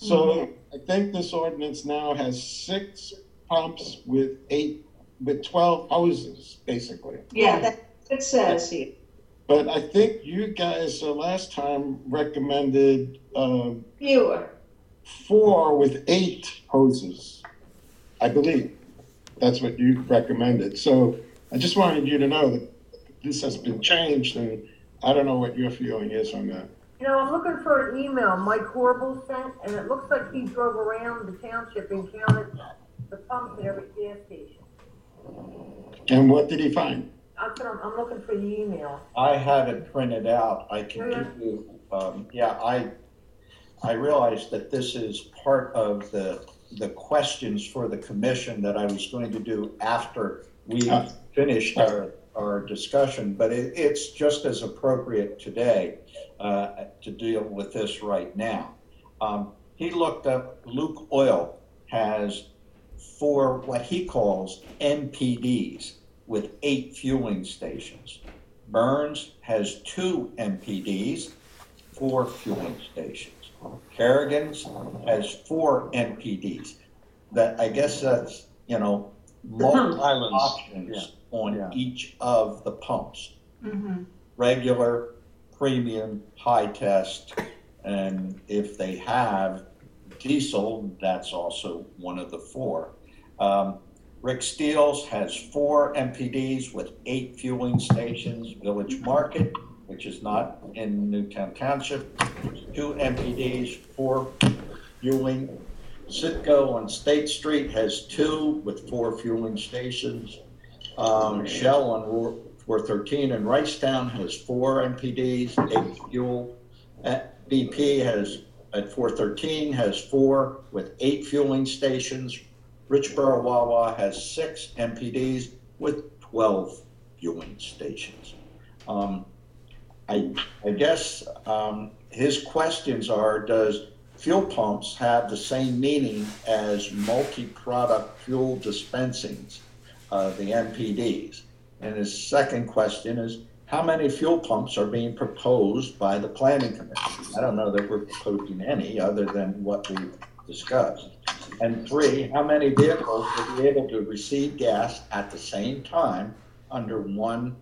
So I think this ordinance now has six pumps with eight, with twelve hoses, basically. Yeah, that's what it says here. But I think you guys, uh, last time recommended, um, Fewer. four with eight hoses, I believe. That's what you recommended. So I just wanted you to know that this has been changed, and I don't know what your feeling is on that. You know, I'm looking for an email Mike Horrible sent, and it looks like he drove around the township and counted the pumps at every gas station. And what did he find? I'm, I'm, I'm looking for the email. I have it printed out. I can Yeah. give you, um, yeah, I, I realize that this is part of the, the questions for the commission that I was going to do after we Ah. finished our, our discussion, but it, it's just as appropriate today, uh, to deal with this right now. Um, he looked up, Lukoil has four, what he calls MPDs with eight fueling stations. Burns has two MPDs, four fueling stations. Kerrigan's has four MPDs. That, I guess that's, you know, multiple Islands, yeah, options yeah. on each of the pumps. Mhm. Regular, premium, high test, and if they have diesel, that's also one of the four. Um, Rick Steels has four MPDs with eight fueling stations. Village Market, which is not in Newtown Township, two MPDs, four fueling. Citgo on State Street has two with four fueling stations. Um, Shell on Route 413 and Ricetown has four MPDs, eight fuel. Uh, BP has, at 413, has four with eight fueling stations. Richboro Wawa has six MPDs with 12 fueling stations. Um, I, I guess um, his questions are, does fuel pumps have the same meaning as multi-product fuel dispensings, uh, the MPDs? And his second question is, how many fuel pumps are being proposed by the planning commission? I don't know that we're proposing any other than what we've discussed. And three, how many vehicles will be able to receive gas at the same time under one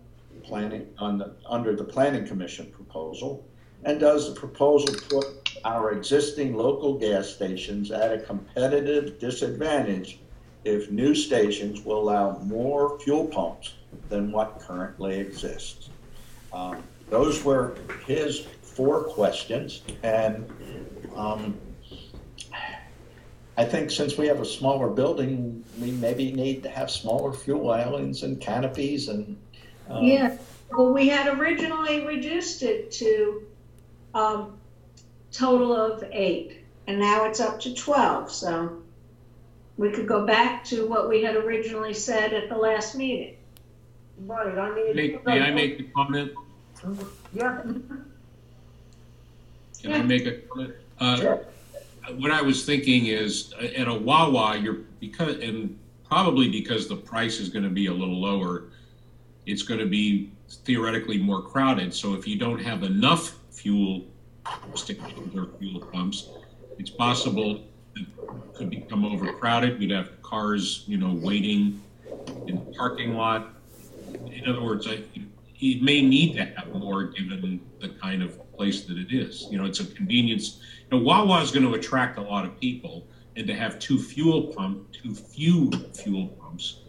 planning, on the, under the planning commission proposal? And does the proposal put our existing local gas stations at a competitive disadvantage if new stations will allow more fuel pumps than what currently exists? Um, Those were his four questions, and um, I think since we have a smaller building, we maybe need to have smaller fuel islands and canopies and. um, Yeah, well, we had originally reduced it to, um, total of eight, and now it's up to twelve, so we could go back to what we had originally said at the last meeting. Right, I mean. May, it's- may I make a comment? Yeah, Can I make a comment? Uh, Sure. what I was thinking is, uh, at a Wawa, you're, because, and probably because the price is gonna be a little lower, it's gonna be theoretically more crowded, so if you don't have enough fuel stations or fuel pumps, it's possible it could become overcrowded, We'd have cars, you know, waiting in the parking lot. In other words, I, it may need to have more given the kind of place that it is. You know, it's a convenience. You know, Wawa is going to attract a lot of people, and to have two fuel pump, too few fuel pumps,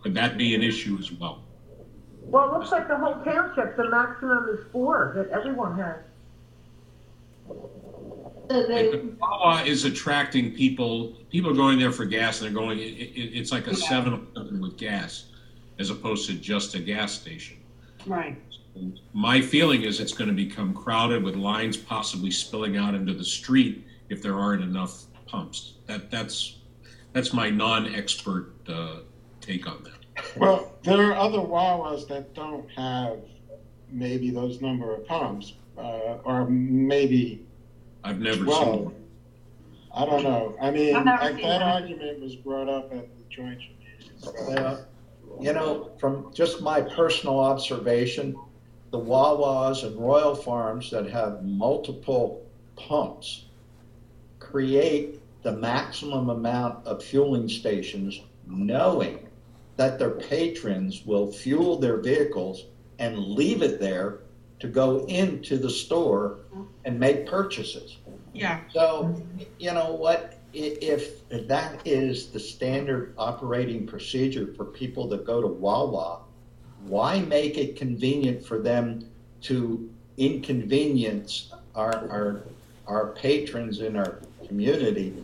could that be an issue as well? well, it looks like the whole township, the maximum is four that everyone has. So they, And Wawa is attracting people. People are going there for gas, and they're going. It, it, it's like a Seven Eleven with gas, as opposed to just a gas station. right, My feeling is it's going to become crowded with lines possibly spilling out into the street if there aren't enough pumps. That that's that's my non-expert uh, take on that. Well, there are other Wawas that don't have maybe those number of pumps, uh, or maybe I've never twelve. seen. One. I don't know. I mean, I've like, seen that argument was brought up at the joint meeting. so- Yeah. You know, from just my personal observation, the Wawas and Royal Farms that have multiple pumps create the maximum amount of fueling stations knowing that their patrons will fuel their vehicles and leave it there to go into the store and make purchases. Yeah, So, you know what, if that is the standard operating procedure for people that go to Wawa, why make it convenient for them to inconvenience our, our, our patrons in our community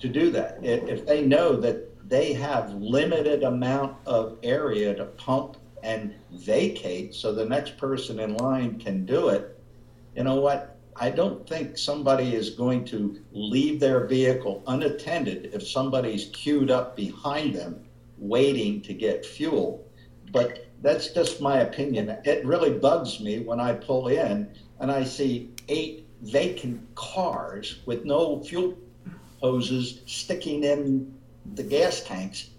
to do that? If, if they know that they have limited amount of area to pump and vacate, so the next person in line can do it, you know what? I don't think somebody is going to leave their vehicle unattended if somebody's queued up behind them waiting to get fuel. But that's just my opinion. It really bugs me when I pull in and I see eight vacant cars with no fuel hoses sticking in the gas tanks.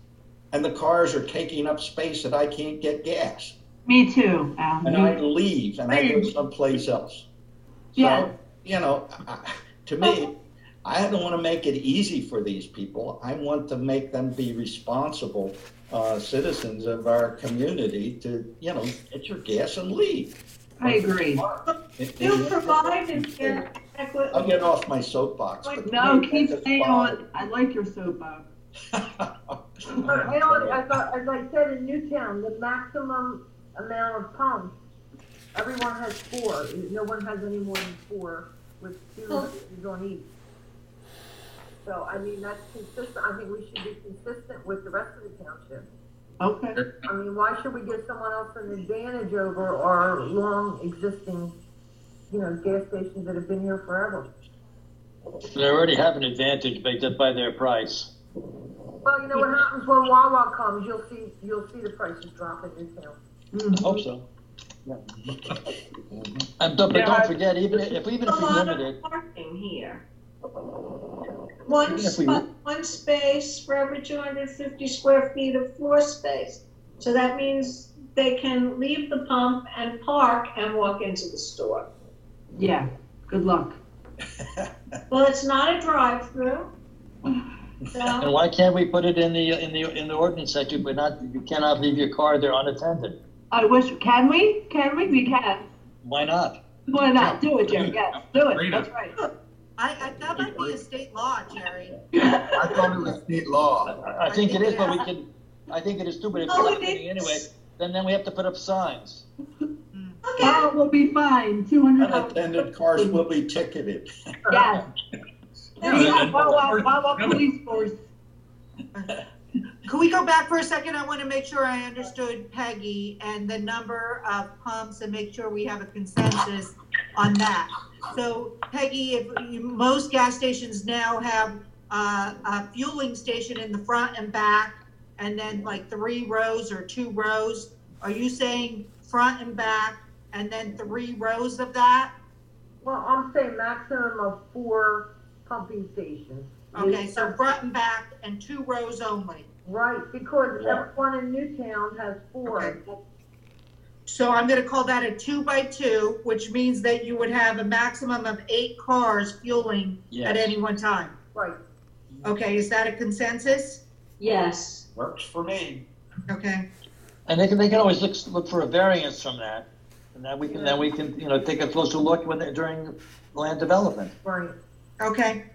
And the cars are taking up space that I can't get gas. me too, Al. And I leave and I go someplace else. Yeah. So, you know, I- I- to me, I don't want to make it easy for these people. I want to make them be responsible uh, citizens of our community to, you know, get your gas and leave. I agree. It- You it- provided adequate. I'll get off my soapbox. but No, keep that's staying on. I like your soapbox. But, you know, as I, as I said in Newtown, the maximum amount of pumps, everyone has four. No one has any more than four with two stations on each. So, I mean, that's consistent. I think we should be consistent with the rest of the township. Okay. I mean, why should we give someone else an advantage over our long existing, you know, gas stations that have been here forever? They already have an advantage by, just by their price. Well, you know what happens when Wawa comes, you'll see, you'll see the prices drop in your town. Mm. Hope so. And don't, but don't forget, even if, even if A we lot limit of parking here. One Even if we- spot, one space for every two hundred fifty square feet of floor space. So that means they can leave the pump and park and walk into the store. Yeah, good luck. Well, it's not a drive-through. and why can't we put it in the, in the, in the ordinance that you, would not, you cannot leave your car there unattended? I wish, can we? Can we? We can. Why not? Why not? Do it, Jerry. Yes, do it. Great. That's right. I, I, that might be a state law, Jerry. I thought it was state law. I, I think it is, but we can, I think it is too, but if No, we're oh, it doing it is. anyway, then, then we have to put up signs. okay, Oh, we'll be fine. Two hundred dollars. Unattended cars will be ticketed. Yes. Yeah, We have and- Wawa, Wawa police force. Could we go back for a second? I want to make sure I understood Peggy and the number of pumps and make sure we have a consensus on that. So Peggy, if you, most gas stations now have uh, a fueling station in the front and back, and then like three rows or two rows, are you saying front and back, and then three rows of that? Well, I'm saying maximum of four pumping stations. Okay, so front and back and two rows only. Right, because Yeah. everyone in Newtown has four. So I'm gonna call that a two by two, which means that you would have a maximum of eight cars fueling at Yes. any one time. Right. Okay, is that a consensus? yes. Works for me. Okay, And they can, they can always look, look for a variance from that. And then we can, then we can, you know, take a closer look when, they- during land development. Right. Okay.